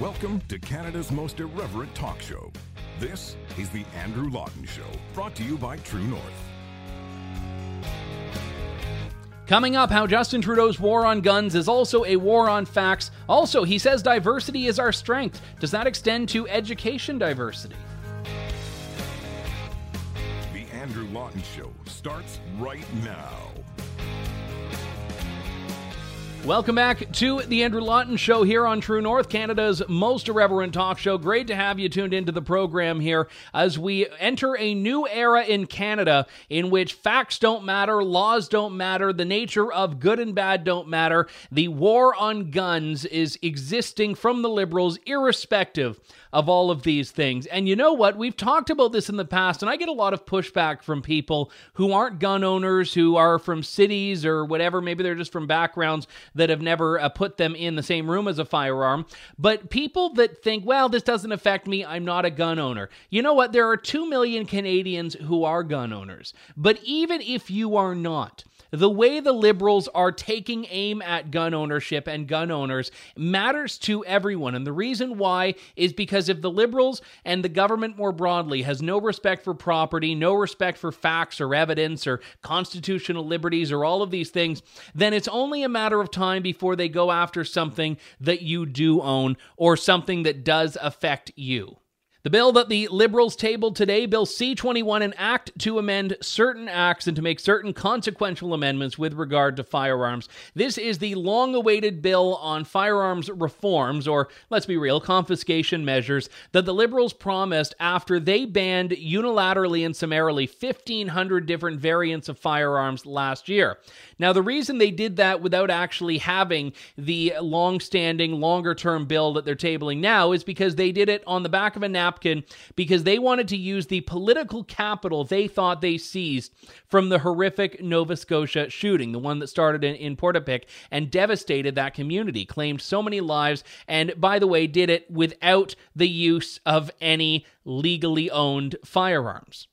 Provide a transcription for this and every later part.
Welcome to Canada's most irreverent talk show. This is The Andrew Lawton Show, brought to you by True North. Coming up, how Justin Trudeau's war on guns is also a war on facts. Also, he says diversity is our strength. Does that extend to education diversity? The Andrew Lawton Show starts right now. Welcome back to the Andrew Lawton Show here on True North, Canada's most irreverent talk show. Great to have you tuned into the program here as we enter a new era in Canada in which facts don't matter, laws don't matter, the nature of good and bad don't matter. The war on guns is existing from the Liberals, irrespective of all of these things. And you know what? We've talked about this in the past, and I get a lot of pushback from people who aren't gun owners, who are from cities or whatever. Maybe they're just from backgrounds that have never uh, put them in the same room as a firearm. But people that think, well, this doesn't affect me, I'm not a gun owner. You know what? There are 2 million Canadians who are gun owners. But even if you are not, the way the liberals are taking aim at gun ownership and gun owners matters to everyone. And the reason why is because if the liberals and the government more broadly has no respect for property, no respect for facts or evidence or constitutional liberties or all of these things, then it's only a matter of time before they go after something that you do own or something that does affect you. The bill that the Liberals tabled today, Bill C 21, an act to amend certain acts and to make certain consequential amendments with regard to firearms. This is the long awaited bill on firearms reforms, or let's be real, confiscation measures, that the Liberals promised after they banned unilaterally and summarily 1,500 different variants of firearms last year. Now, the reason they did that without actually having the long standing, longer term bill that they're tabling now is because they did it on the back of a napkin because they wanted to use the political capital they thought they seized from the horrific Nova Scotia shooting, the one that started in, in and devastated that community, claimed so many lives, and by the way, did it without the use of any legally owned firearms.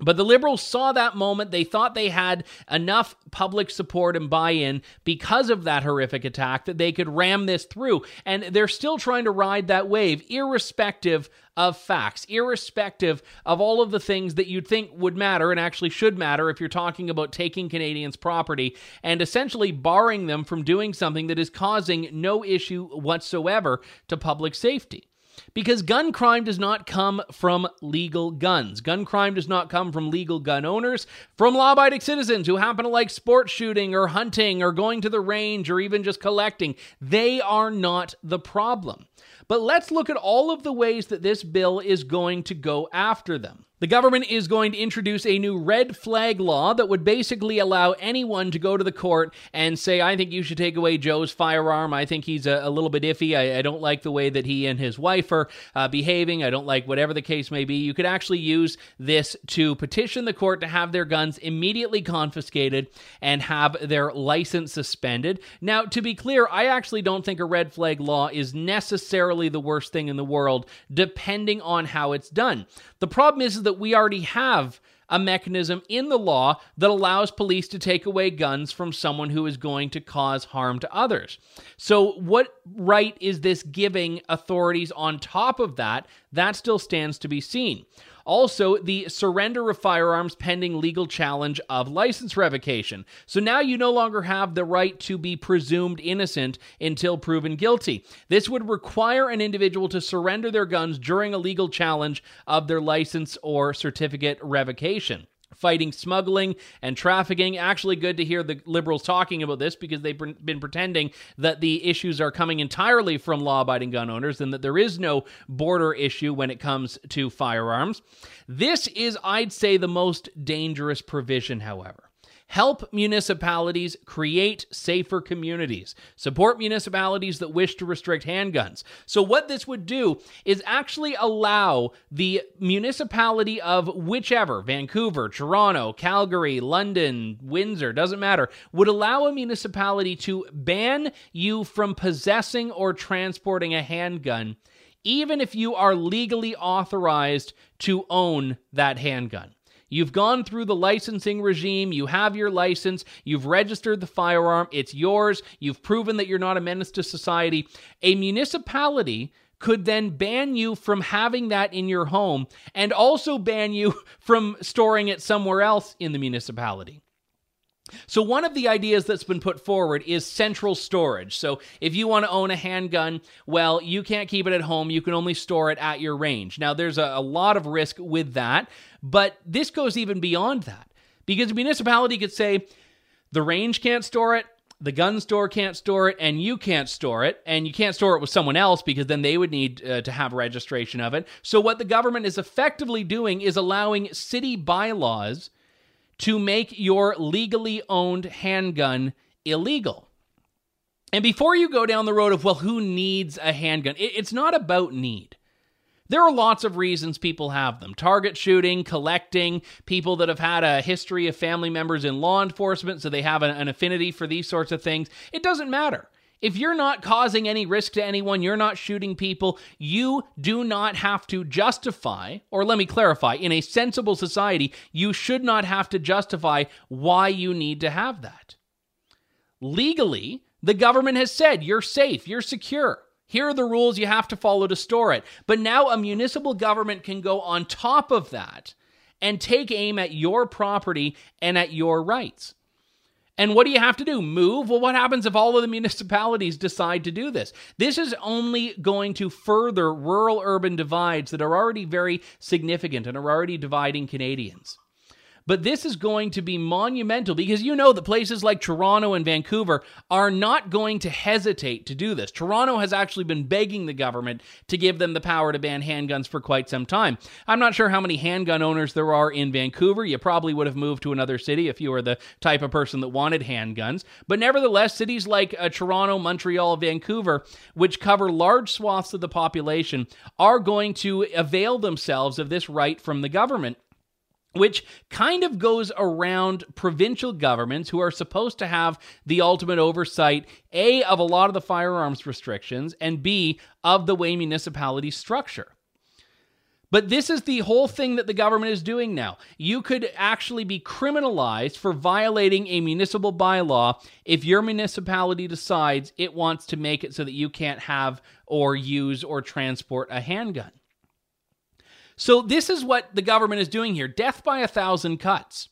But the Liberals saw that moment. They thought they had enough public support and buy in because of that horrific attack that they could ram this through. And they're still trying to ride that wave, irrespective of facts, irrespective of all of the things that you'd think would matter and actually should matter if you're talking about taking Canadians' property and essentially barring them from doing something that is causing no issue whatsoever to public safety. Because gun crime does not come from legal guns. Gun crime does not come from legal gun owners, from law abiding citizens who happen to like sports shooting or hunting or going to the range or even just collecting. They are not the problem. But let's look at all of the ways that this bill is going to go after them. The government is going to introduce a new red flag law that would basically allow anyone to go to the court and say, I think you should take away Joe's firearm. I think he's a, a little bit iffy. I, I, don't like the way that he and his wife are uh, behaving. I don't like whatever the case may be. You could actually use this to petition the court to have their guns immediately confiscated and have their license suspended. Now, to be clear, I actually don't think a red flag law is necessarily the worst thing in the world, depending on how it's done. The problem is, is that we already have a mechanism in the law that allows police to take away guns from someone who is going to cause harm to others. So, what right is this giving authorities on top of that? That still stands to be seen. Also, the surrender of firearms pending legal challenge of license revocation. So now you no longer have the right to be presumed innocent until proven guilty. This would require an individual to surrender their guns during a legal challenge of their license or certificate revocation fighting smuggling and trafficking. Actually, good to hear the liberals talking about this because they've been pretending that the issues are coming entirely from law abiding gun owners and that there is no border issue when it comes to firearms. This is, I'd say, the most dangerous provision, however. Help municipalities create safer communities. Support municipalities that wish to restrict handguns. So, what this would do is actually allow the municipality of whichever, Vancouver, Toronto, Calgary, London, Windsor, doesn't matter, would allow a municipality to ban you from possessing or transporting a handgun, even if you are legally authorized to own that handgun. You've gone through the licensing regime, you have your license, you've registered the firearm, it's yours, you've proven that you're not a menace to society. A municipality could then ban you from having that in your home and also ban you from storing it somewhere else in the municipality. So, one of the ideas that's been put forward is central storage. So, if you want to own a handgun, well, you can't keep it at home. You can only store it at your range. Now, there's a, a lot of risk with that, but this goes even beyond that because a municipality could say the range can't store it, the gun store can't store it and you can't store it and you can't store it with someone else because then they would need uh, to have registration of it so what the government is effectively doing is allowing city bylaws to make your legally owned handgun illegal and before you go down the road of well who needs a handgun it's not about need there are lots of reasons people have them target shooting, collecting, people that have had a history of family members in law enforcement, so they have an, affinity for these sorts of things. It doesn't matter. If you're not causing any risk to anyone, you're not shooting people, you do not have to justify, or let me clarify, in a sensible society, you should not have to justify why you need to have that. Legally, the government has said you're safe, you're secure. Here are the rules you have to follow to store it. But now a municipal government can go on top of that and take aim at your property and at your rights. And what do you have to do? Move? Well, what happens if all of the municipalities decide to do this? This is only going to further rural urban divides that are already very significant and are already dividing Canadians. But this is going to be monumental because you know that places like Toronto and Vancouver are not going to hesitate to do this. Toronto has actually been begging the government to give them the power to ban handguns for quite some time. I'm not sure how many handgun owners there are in Vancouver. You probably would have moved to another city if you were the type of person that wanted handguns. But nevertheless, cities like uh, Toronto, Montreal, Vancouver, which cover large swaths of the population, are going to avail themselves of this right from the government which kind of goes around provincial governments who are supposed to have the ultimate oversight, A, of a lot of the firearms restrictions, and B, of the way municipalities structure. But this is the whole thing that the government is doing now. You could actually be criminalized for violating a municipal bylaw if your municipality decides it wants to make it so that you can't have or use or transport a handgun. So, this is what the government is doing here death by a thousand cuts.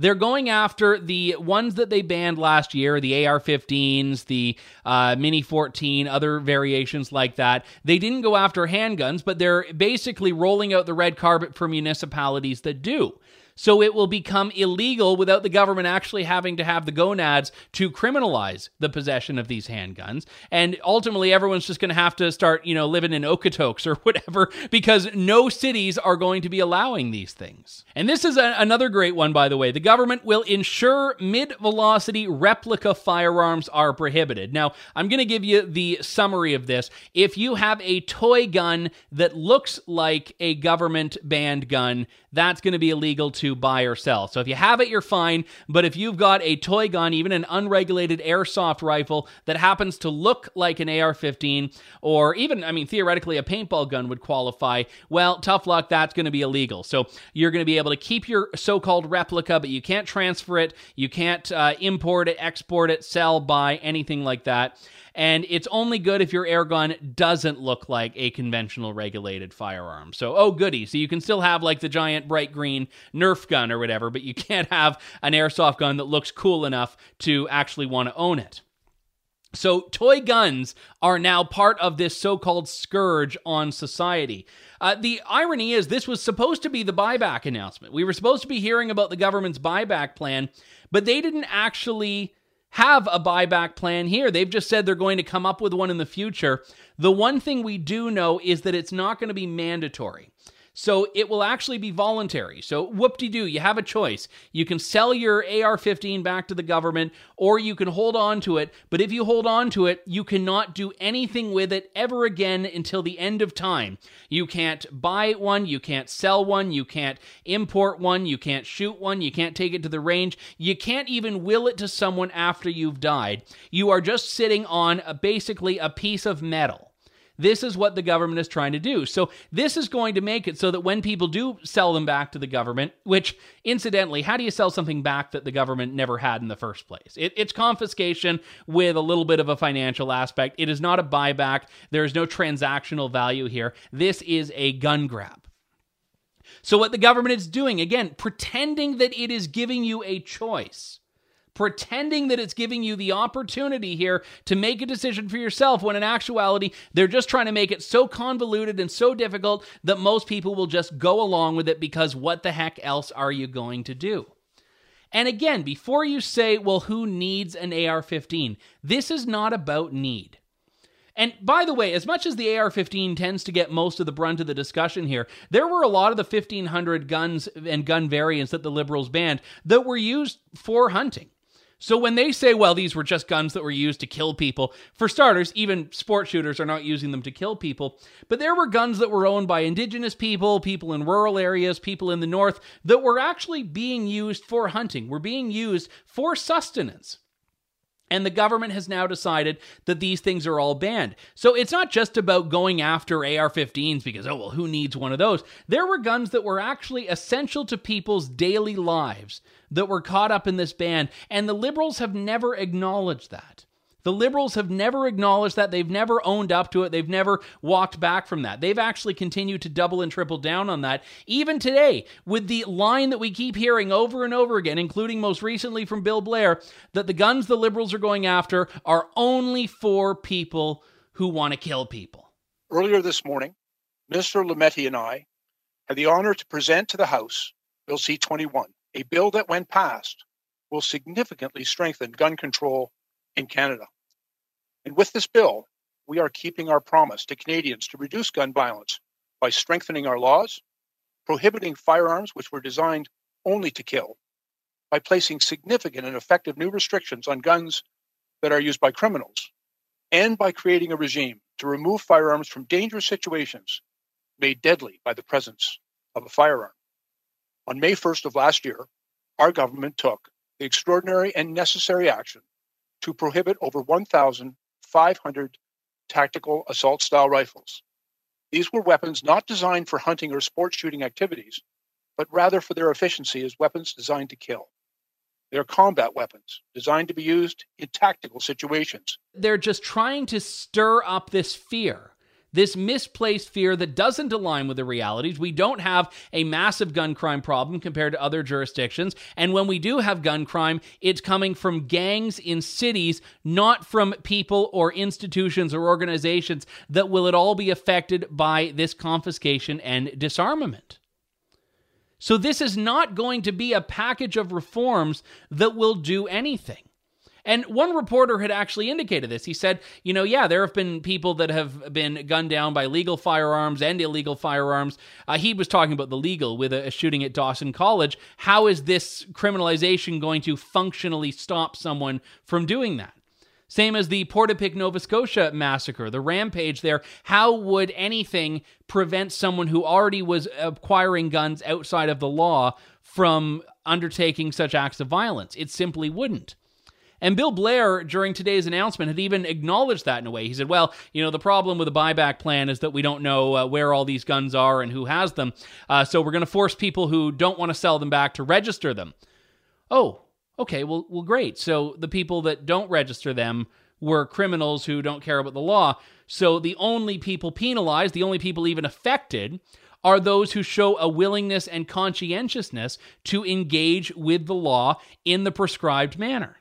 They're going after the ones that they banned last year, the AR 15s, the uh, Mini 14, other variations like that. They didn't go after handguns, but they're basically rolling out the red carpet for municipalities that do. So it will become illegal without the government actually having to have the gonads to criminalize the possession of these handguns. And ultimately, everyone's just going to have to start, you know, living in Okotoks or whatever because no cities are going to be allowing these things. And this is a- another great one, by the way. The government will ensure mid velocity replica firearms are prohibited. Now, I'm going to give you the summary of this. If you have a toy gun that looks like a government banned gun, that's going to be illegal to buy or sell. So if you have it, you're fine. But if you've got a toy gun, even an unregulated airsoft rifle that happens to look like an AR 15, or even, I mean, theoretically, a paintball gun would qualify, well, tough luck, that's going to be illegal. So you're going to be able to keep your so called replica, but you can't transfer it, you can't uh, import it, export it, sell, buy, anything like that and it's only good if your air gun doesn't look like a conventional regulated firearm. So, oh, goody. So you can still have like the giant bright green Nerf gun or whatever, but you can't have an airsoft gun that looks cool enough to actually want to own it. So, toy guns are now part of this so called scourge on society. Uh, the irony is, this was supposed to be the buyback announcement. We were supposed to be hearing about the government's buyback plan, but they didn't actually have a buyback plan here. They've just said they're going to come up with one in the future. The one thing we do know is that it's not going to be mandatory. So it will actually be voluntary. So whoop de doo, you have a choice. You can sell your AR 15 back to the government or you can hold on to it. But if you hold on to it, you cannot do anything with it ever again until the end of time. You can't buy one, you can't sell one, you can't import one, you can't shoot one, you can't take it to the range, you can't even will it to someone after you've died. You are just sitting on a, basically a piece of metal This is what the government is trying to do. So, this is going to make it so that when people do sell them back to the government, which incidentally, how do you sell something back that the government never had in the first place? It, it's confiscation with a little bit of a financial aspect. It is not a buyback. There is no transactional value here. This is a gun grab. So, what the government is doing, again, pretending that it is giving you a choice pretending that it's giving you the opportunity here to make a decision for yourself when in actuality they're just trying to make it so convoluted and so difficult that most people will just go along with it because what the heck else are you going to do? And again, before you say, well, who needs an AR 15? This is not about need. And by the way, as much as the AR 15 tends to get most of the brunt of the discussion here, there were a lot of the 1500 guns and gun variants that the Liberals banned that were used for hunting. So when they say, well, these were just guns that were used to kill people, for starters, even sport shooters are not using them to kill people. But there were guns that were owned by indigenous people, people in rural areas, people in the north, that were actually being used for hunting, were being used for sustenance. And the government has now decided that these things are all banned. So it's not just about going after AR 15s because, oh, well, who needs one of those? There were guns that were actually essential to people's daily lives that were caught up in this ban, and the liberals have never acknowledged that. The liberals have never acknowledged that. They've never owned up to it. They've never walked back from that. They've actually continued to double and triple down on that. Even today, with the line that we keep hearing over and over again, including most recently from Bill Blair, that the guns the liberals are going after are only for people who want to kill people. Earlier this morning, Minister Lametti and I had the honor to present to the House Bill C 21, a bill that, when passed, will significantly strengthen gun control in Canada. And with this bill, we are keeping our promise to Canadians to reduce gun violence by strengthening our laws, prohibiting firearms which were designed only to kill, by placing significant and effective new restrictions on guns that are used by criminals, and by creating a regime to remove firearms from dangerous situations made deadly by the presence of a firearm. On May 1st of last year, our government took the extraordinary and necessary action to prohibit over 1,500 tactical assault style rifles. These were weapons not designed for hunting or sport shooting activities, but rather for their efficiency as weapons designed to kill. They're combat weapons designed to be used in tactical situations. They're just trying to stir up this fear this misplaced fear that doesn't align with the realities. We don't have a massive gun crime problem compared to other jurisdictions. And when we do have gun crime, it's coming from gangs in cities, not from people or institutions or organizations that will at all be affected by this confiscation and disarmament. So, this is not going to be a package of reforms that will do anything. And one reporter had actually indicated this. He said, you know, yeah, there have been people that have been gunned down by legal firearms and illegal firearms. Uh, he was talking about the legal with a, a shooting at Dawson College. How is this criminalization going to functionally stop someone from doing that? Same as the Portapique, Nova Scotia massacre, the rampage there. How would anything prevent someone who already was acquiring guns outside of the law from undertaking such acts of violence? It simply wouldn't. And Bill Blair, during today's announcement, had even acknowledged that in a way. He said, well, you know, the problem with the buyback plan is that we don't know uh, where all these guns are and who has them. Uh, so we're going to force people who don't want to sell them back to register them. Oh, okay, well, well, great. So the people that don't register them were criminals who don't care about the law. So the only people penalized, the only people even affected, are those who show a willingness and conscientiousness to engage with the law in the prescribed manner.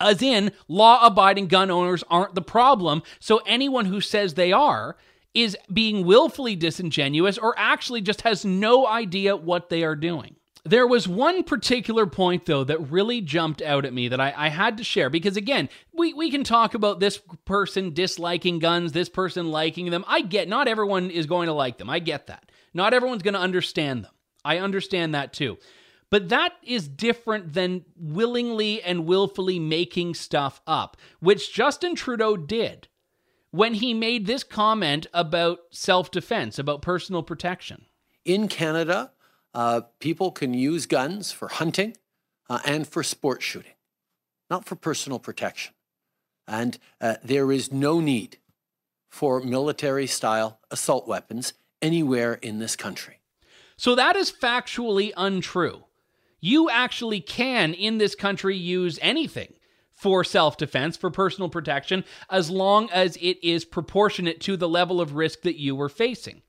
As in, law abiding gun owners aren't the problem, so anyone who says they are is being willfully disingenuous or actually just has no idea what they are doing. There was one particular point, though, that really jumped out at me that I, I, had to share because, again, we, we can talk about this person disliking guns, this person liking them. I get not everyone is going to like them. I get that. Not everyone's going to understand them. I understand that too. But that is different than willingly and willfully making stuff up, which Justin Trudeau did when he made this comment about self defense, about personal protection. In Canada, uh, people can use guns for hunting uh, and for sport shooting, not for personal protection. And uh, there is no need for military style assault weapons anywhere in this country. So that is factually untrue. You actually can, in this country, use anything for self defense, for personal protection, as long as it is proportionate to the level of risk that you were facing.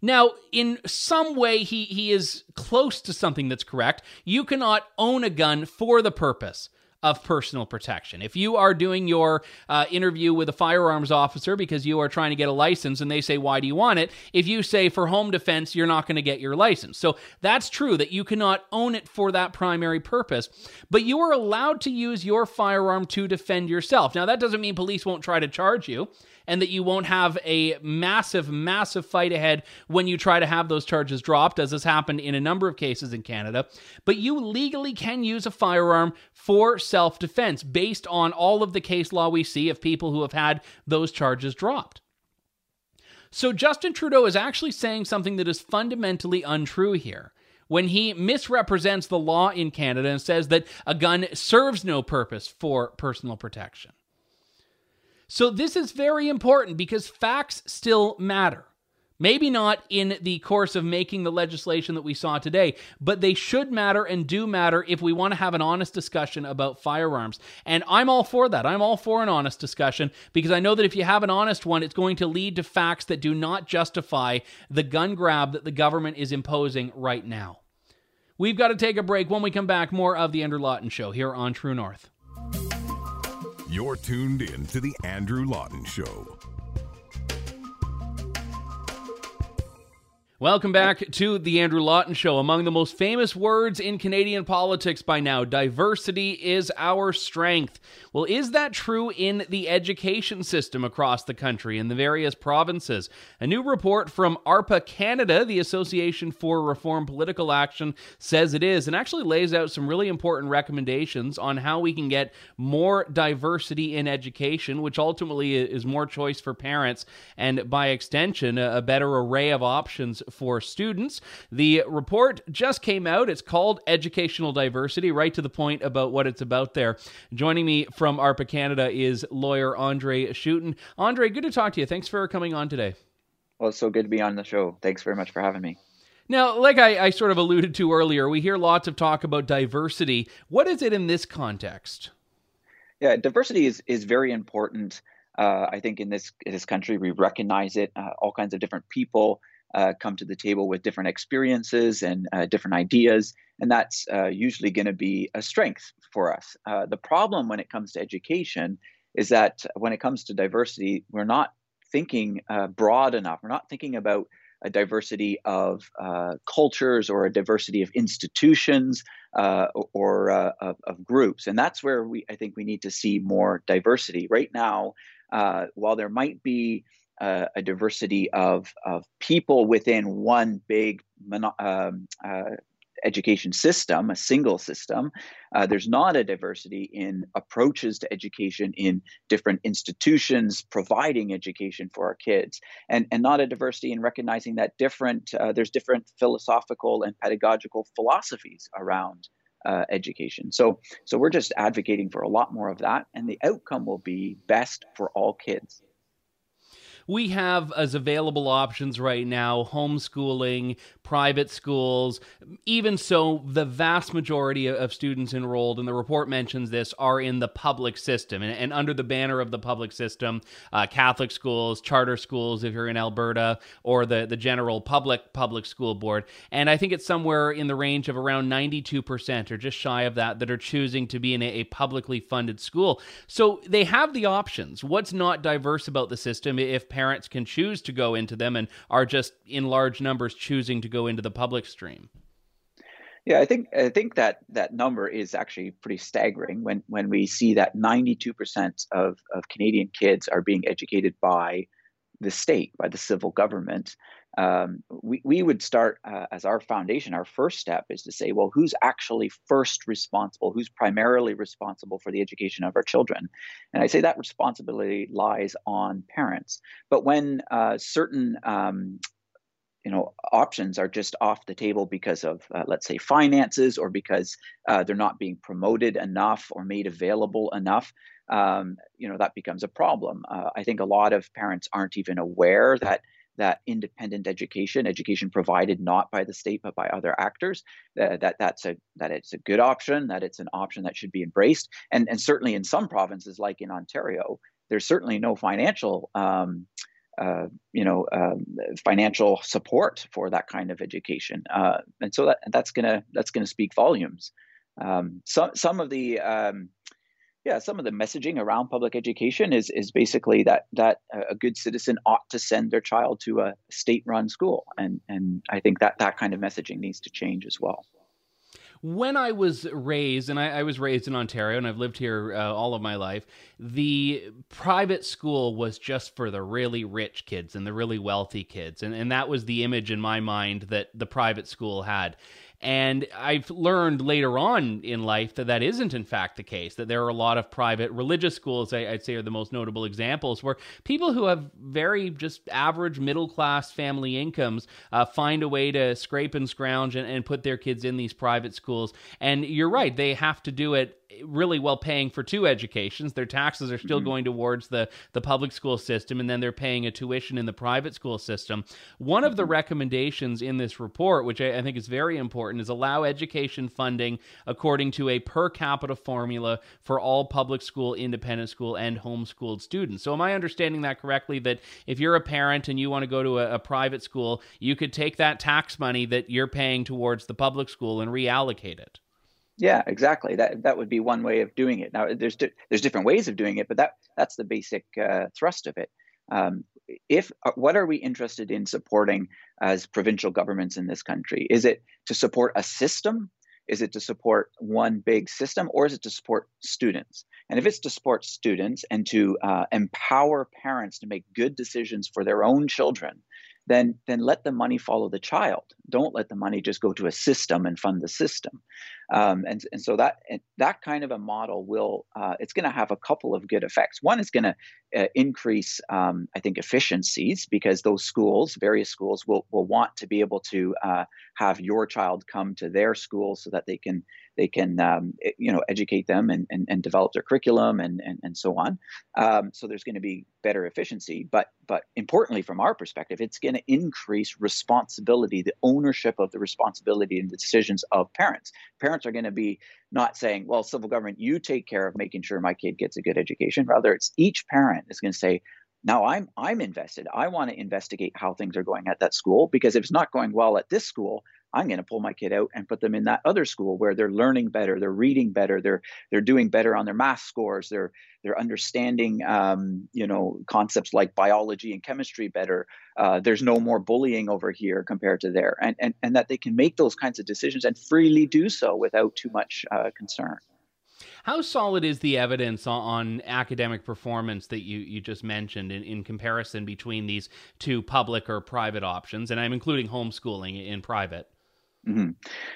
Now, in some way, he, he is close to something that's correct. You cannot own a gun for the purpose of personal protection. If you are doing your uh, interview with a firearms officer because you are trying to get a license and they say, Why do you want it? If you say for home defense, you're not going to get your license. So that's true that you cannot own it for that primary purpose, but you are allowed to use your firearm to defend yourself. Now, that doesn't mean police won't try to charge you and that you won't have a massive, massive fight ahead when you try to have those charges dropped, as has happened in a number of cases in Canada. But you legally can use a firearm for self defense based on all of the case law we see of people who have had those charges dropped. So Justin Trudeau is actually saying something that is fundamentally untrue here when he misrepresents the law in Canada and says that a gun serves no purpose for personal protection. So this is very important because facts still matter. Maybe not in the course of making the legislation that we saw today, but they should matter and do matter if we want to have an honest discussion about firearms. And I'm all for that. I'm all for an honest discussion because I know that if you have an honest one, it's going to lead to facts that do not justify the gun grab that the government is imposing right now. We've got to take a break. When we come back, more of the Andrew Lawton Show here on True North. You're tuned in to The Andrew Lawton Show. Welcome back to the Andrew Lawton Show. Among the most famous words in Canadian politics by now, diversity is our strength. Well, is that true in the education system across the country in the various provinces? A new report from ARPA Canada, the Association for Reform Political Action, says it is and actually lays out some really important recommendations on how we can get more diversity in education, which ultimately is more choice for parents and by extension, a better array of options for students. The report just came out. It's called Educational Diversity, right to the point about what it's about there. Joining me from ARPA Canada is lawyer Andre Schutten. Andre, good to talk to you. Thanks for coming on today. Well, it's so good to be on the show. Thanks very much for having me. Now, like I, I, sort of alluded to earlier, we hear lots of talk about diversity. What is it in this context? Yeah, diversity is, is very important. Uh, I think in this in this country we recognize it. Uh, all kinds of different people uh, come to the table with different experiences and uh, different ideas, and that's uh, usually going to be a strength for us. Uh, the problem when it comes to education is that when it comes to diversity, we're not thinking uh, broad enough. We're not thinking about a diversity of uh, cultures or a diversity of institutions or of, of, groups, and that's where we I think we need to see more diversity. Right now, while there might be uh, a diversity of, of people within one big um, uh, education system, a single system. Uh, there's not a diversity in approaches to education in different institutions providing education for our kids, and, and not a diversity in recognizing that different uh, there's different philosophical and pedagogical philosophies around. Uh, education. So, so we're just advocating for a lot more of that, and the outcome will be best for all kids we have as available options right now homeschooling, private schools. Even so, the vast majority of students enrolled, and the report mentions this, are in the public system. And, and under the banner of the public system, uh, Catholic schools, charter schools, if you're in Alberta, or the, the general public public school board. And I think it's somewhere in the range of around 92% or just shy of that that are choosing to be in a, a publicly funded school. So they have the options. What's not diverse about the system if parents can choose to go into them and are just in large numbers choosing to go into the public stream. Yeah, I think I think that that number is actually pretty staggering when when we see that 92% of, of Canadian kids are being educated by the state, by the civil government. Um, we, we would start uh, as our foundation, our first step is to say, well, who's actually first responsible? Who's primarily responsible for the education of our children? And I say that responsibility lies on parents. But when uh, certain um, you know options are just off the table because of uh, let's say finances or because uh, they're not being promoted enough or made available enough um, you know that becomes a problem. Uh, I think a lot of parents aren't even aware that that independent education, education provided not by the state but by other actors, uh, that that's a that it's a good option, that it's an option that should be embraced, and and certainly in some provinces like in Ontario, there's certainly no financial. Um, uh, you know, um, financial support for that kind of education, uh, and so that that's gonna that's gonna speak volumes. Um, some some of the um, yeah, some of the messaging around public education is is basically that that a good citizen ought to send their child to a state-run school, and and I think that that kind of messaging needs to change as well. When I was raised, and I, I was raised in Ontario, and I've lived here uh, all of my life, the private school was just for the really rich kids and the really wealthy kids, and and that was the image in my mind that the private school had. And I've learned later on in life that that isn't, in fact, the case. That there are a lot of private religious schools, I, would say, are the most notable examples, where people who have very just average middle class family incomes uh, find a way to scrape and scrounge and, and put their kids in these private schools. And you're right, they have to do it really well paying for two educations. Their taxes are still mm-hmm. going towards the, the public school system, and then they're paying a tuition in the private school system. One of the mm-hmm. recommendations in this report, which I, I think is very important, is allow education funding according to a per capita formula for all public school, independent school, and homeschooled students. So, am I understanding that correctly? That if you're a parent and you want to go to a, a private school, you could take that tax money that you're paying towards the public school and reallocate it? Yeah, exactly. That that would be one way of doing it. Now, there's di- there's different ways of doing it, but that that's the basic uh, thrust of it. Um, if uh, what are we interested in supporting as provincial governments in this country? Is it to support a system? Is it to support one big system, or is it to support students? And if it's to support students and to uh, empower parents to make good decisions for their own children, then then let the money follow the child. Don't let the money just go to a system and fund the system. Um, and and so that that kind of a model will uh, it's going to have a couple of good effects. One is going to uh, increase, um, I think, efficiencies because those schools, various schools, will will want to be able to uh, have your child come to their school so that they can they can um, you know educate them and, and, and, develop their curriculum and and, and so on. Um, so there's going to be better efficiency, but but importantly from our perspective, it's going to increase responsibility, the ownership of the responsibility and the decisions of parents. Parents are going to be not saying, well, civil government, you take care of making sure my kid gets a good education. Rather, it's each parent is going to say, now I'm I'm invested. I want to investigate how things are going at that school because if it's not going well at this school, I'm going to pull my kid out and put them in that other school where they're learning better, they're reading better, they're they're doing better on their math scores, they're they're understanding um, you know concepts like biology and chemistry better. Uh, there's no more bullying over here compared to there, and and and that they can make those kinds of decisions and freely do so without too much uh, concern. How solid is the evidence on, academic performance that you, you just mentioned in, in comparison between these two public or private options? And I'm including homeschooling in private. Mm-hmm.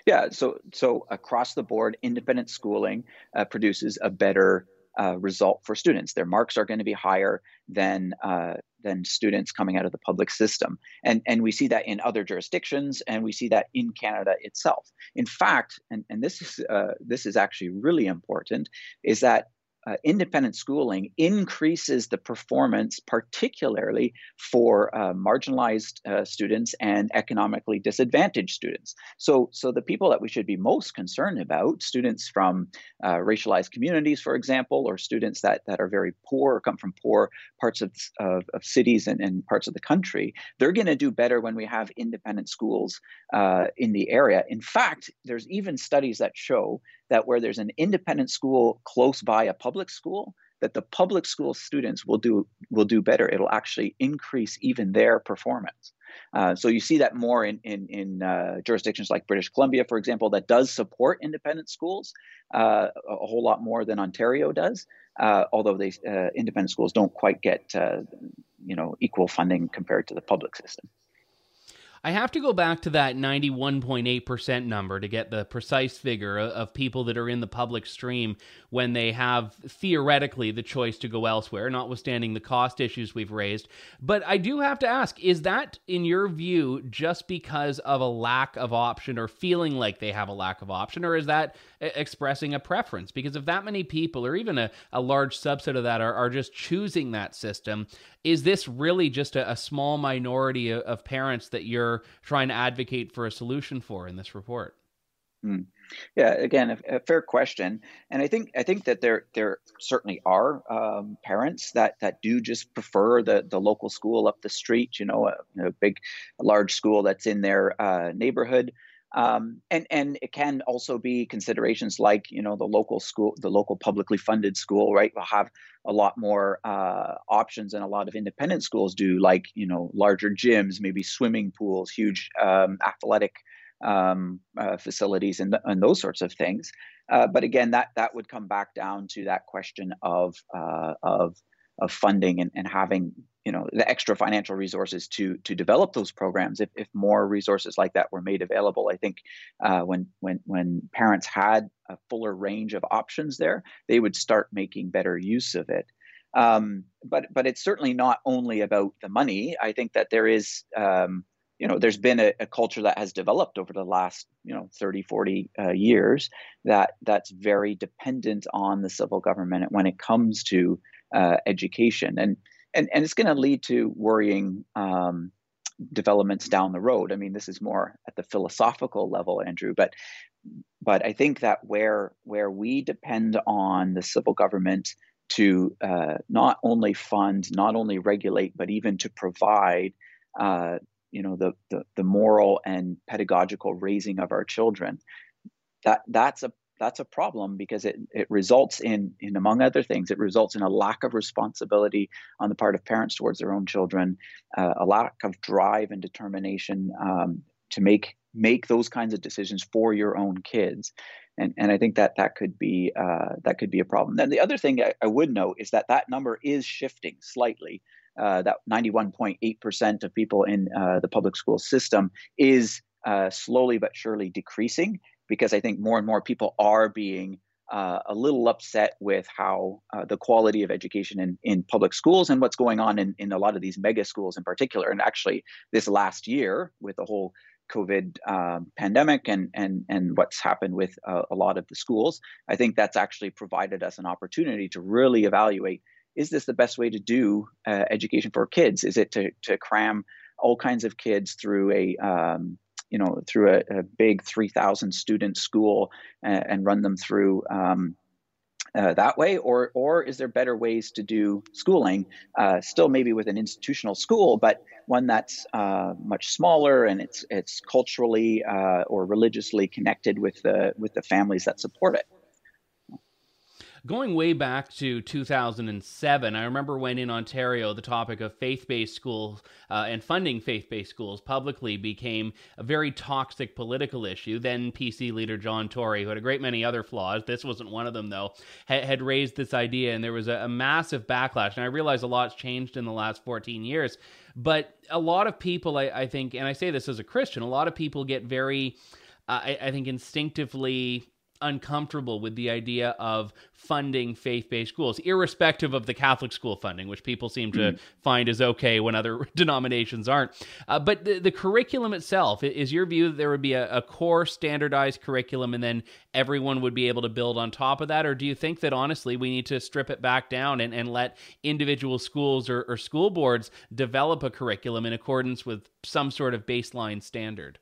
Yeah, so so across the board, independent schooling uh, produces a better uh, result for students. Their marks are going to be higher than uh, than students coming out of the public system, and and we see that in other jurisdictions, and we see that in Canada itself. In fact, and and this is uh, this is actually really important, is that uh, independent schooling increases the performance, particularly for uh, marginalized uh, students and economically disadvantaged students. So, so the people that we should be most concerned about, students from uh, racialized communities, for example, or students that, that are very poor or come from poor parts of, of, of cities and, and, parts of the country, they're going to do better when we have independent schools uh, in the area. In fact, there's even studies that show that where there's an independent school close by a public school, that the public school students will do will do better. It'll actually increase even their performance. Uh, so you see that more in in, in uh, jurisdictions like British Columbia, for example, that does support independent schools uh, a whole lot more than Ontario does. Uh, although they uh, independent schools don't quite get uh, you know equal funding compared to the public system. I have to go back to that 91.8% number to get the precise figure of people that are in the public stream when they have theoretically the choice to go elsewhere, notwithstanding the cost issues we've raised. But I do have to ask is that, in your view, just because of a lack of option or feeling like they have a lack of option, or is that expressing a preference? Because if that many people, or even a, a large subset of that, are, are just choosing that system, is this really just a, a small minority of, of, parents that you're trying to advocate for a solution for in this report? Mm. Yeah, again, a, a, fair question, and I think I think that there there certainly are um, parents that that do just prefer the the local school up the street. You know, a, a big, a large school that's in their uh, neighborhood. Um, and and it can also be considerations like you know the local school, the local publicly funded school, right, will have a lot more uh, options than a lot of independent schools do, like you know larger gyms, maybe swimming pools, huge um, athletic um, uh, facilities, and, and those sorts of things. Uh, but again, that that would come back down to that question of uh, of of funding and, and having you know the extra financial resources to to develop those programs if, if more resources like that were made available. I think uh, when when when parents had a fuller range of options there they would start making better use of it. Um, but but it's certainly not only about the money. I think that there is um, you know there's been a, a, culture that has developed over the last you know 30 40 uh, years that that's very dependent on the civil government when it comes to uh, education. And and and it's going to lead to worrying um, developments down the road. I mean, this is more at the philosophical level, Andrew, but but I think that where where we depend on the civil government to uh, not only fund, not only regulate, but even to provide, uh, you know, the, the the moral and pedagogical raising of our children. That that's a that's a problem because it, it results in, in, among other things, it results in a lack of responsibility on the part of parents towards their own children, uh, a lack of drive and determination um, to make make those kinds of decisions for your own kids. And, and I think that that could be uh, that could be a problem. Then the other thing I, I, would note is that that number is shifting slightly. Uh, that 91.8% of people in uh, the public school system is uh, slowly but surely decreasing because I think more and more people are being uh, a little upset with how uh, the quality of education in, in public schools and what's going on in, in a lot of these mega schools in particular. And actually, this last year with the whole COVID um, pandemic and and and what's happened with uh, a lot of the schools, I think that's actually provided us an opportunity to really evaluate: is this the best way to do uh, education for kids? Is it to to cram all kinds of kids through a um, you know through a, a big 3,000 student school and, and, run them through um, uh, that way, or or is there better ways to do schooling? Uh, still, maybe with an institutional school, but one that's uh, much smaller and it's it's culturally uh, or religiously connected with the with the families that support it going way back to 2007, I remember when in Ontario the topic of faith based schools uh, and funding faith based schools publicly became a very toxic political issue. Then PC leader John Tory, who had a great many other flaws, this wasn't one of them though, had, had raised this idea, and there was a, a massive backlash. And I realize a lot's changed in the last 14 years, but a lot of people, I, I think, and I say this as a Christian, a lot of people get very, uh, I, I think, instinctively uncomfortable with the idea of funding faith-based schools irrespective of the catholic school funding which people seem to mm. find is okay when other denominations aren't. Uh, but the, the, curriculum itself is your view that there would be a, a, core standardized curriculum and then everyone would be able to build on top of that? Or do you think that honestly we need to strip it back down and, and let individual schools or, or school boards develop a curriculum in accordance with some sort of baseline standard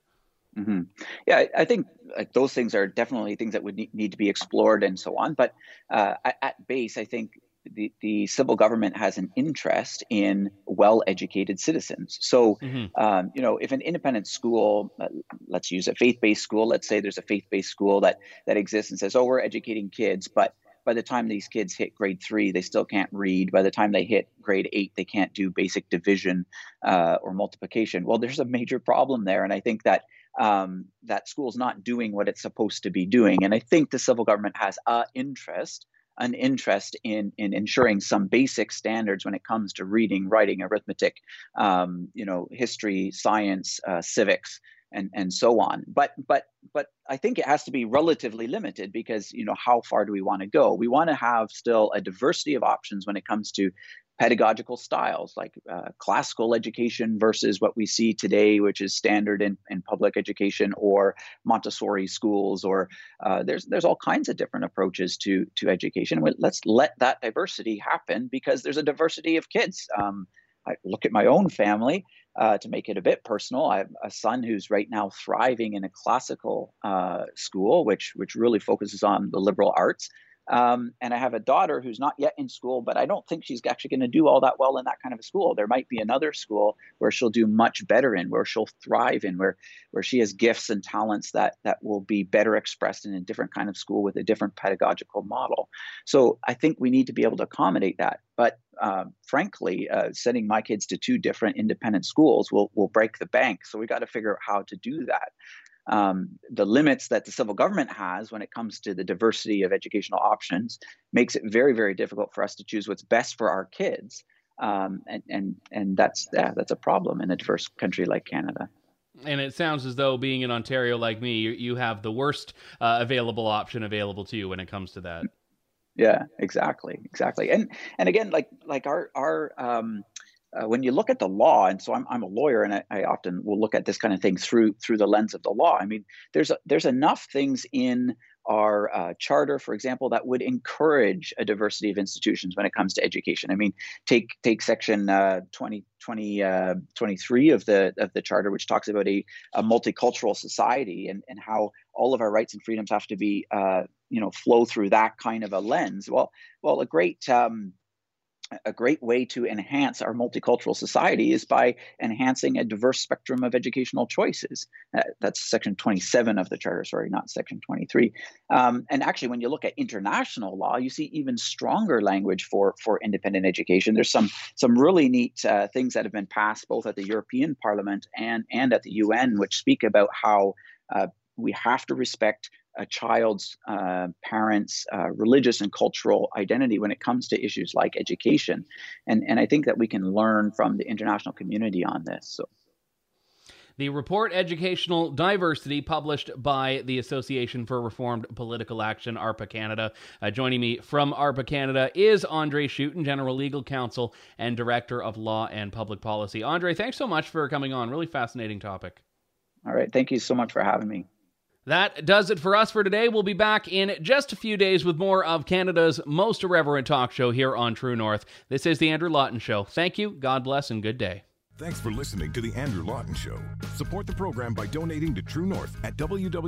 Mm-hmm. Yeah, I, I think like, those things are definitely things that would need, need to be explored and so on. But uh, at, base, I think the, the civil government has an interest in well-educated citizens. So, mm-hmm. um, you know, if an independent school, uh, let's use a faith-based school, let's say there's a faith-based school that that exists and says, "Oh, we're educating kids," but by the time these kids hit grade three, they still can't read. By the time they hit grade eight, they can't do basic division uh, or multiplication. Well, there's a major problem there, and I think that um, that school's not doing what it's supposed to be doing. And I think the civil government has a interest an interest in in ensuring some basic standards when it comes to reading, writing, arithmetic, um, you know, history, science, uh, civics, and and so on. But but but I think it has to be relatively limited because you know how far do we want to go? We want to have still a diversity of options when it comes to pedagogical styles like uh, classical education versus what we see today which is standard in, in public education or montessori schools or uh, there's there's all kinds of different approaches to to education let's let that diversity happen because there's a diversity of kids um, I look at my own family uh, to make it a bit personal. I have a son who's right now thriving in a classical uh, school, which which really focuses on the liberal arts. Um, and I have a daughter who's not yet in school, but I don't think she's actually going to do all that well in that kind of a school. There might be another school where she'll do much better in, where she'll thrive in, where where she has gifts and talents that that will be better expressed in a different kind of school with a different pedagogical model. So I think we need to be able to accommodate that. But uh, frankly, uh, sending my kids to two different independent schools will will break the bank. So we got to figure out how to do that um, the limits that the civil government has when it comes to the diversity of educational options makes it very, very difficult for us to choose what's best for our kids. Um, and and and that's yeah, that's a problem in a diverse country like Canada. And it sounds as though being in Ontario like me, you, you have the worst uh, available option available to you when it comes to that. Yeah, exactly, exactly. And and again, like like our our um, uh, when you look at the law, and so I'm, I'm a lawyer, and I, I, often will look at this kind of thing through through the lens of the law. I mean, there's a, there's enough things in our uh, charter, for example, that would encourage a diversity of institutions when it comes to education. I mean, take take section uh, 20, 20 uh, 23 of the of the charter, which talks about a, a multicultural society and, and how all of our rights and freedoms have to be, uh, you know, flow through that kind of a lens. Well, well, a great um, a great way to enhance our multicultural society is by enhancing a diverse spectrum of educational choices. Uh, that's section 27 of the charter, sorry, not section 23. Um, and actually, when you look at international law, you see even stronger language for, for independent education. There's some some really neat uh, things that have been passed both at the European Parliament and and at the UN, which speak about how uh, we have to respect a child's uh, parents' uh, religious and cultural identity when it comes to issues like education. And, and I think that we can learn from the international community on this. So. The report Educational Diversity, published by the Association for Reformed Political Action, ARPA Canada. Uh, joining me from ARPA Canada is Andre Schutten, General Legal Counsel and Director of Law and Public Policy. Andre, thanks so much for coming on. Really fascinating topic. All right. Thank you so much for having me. That does it for us for today. We'll be back in just a few days with more of Canada's most irreverent talk show here on True North. This is The Andrew Lawton Show. Thank you, God bless, and good day. Thanks for listening to The Andrew Lawton Show. Support the program by donating to True North at www.tnc.news.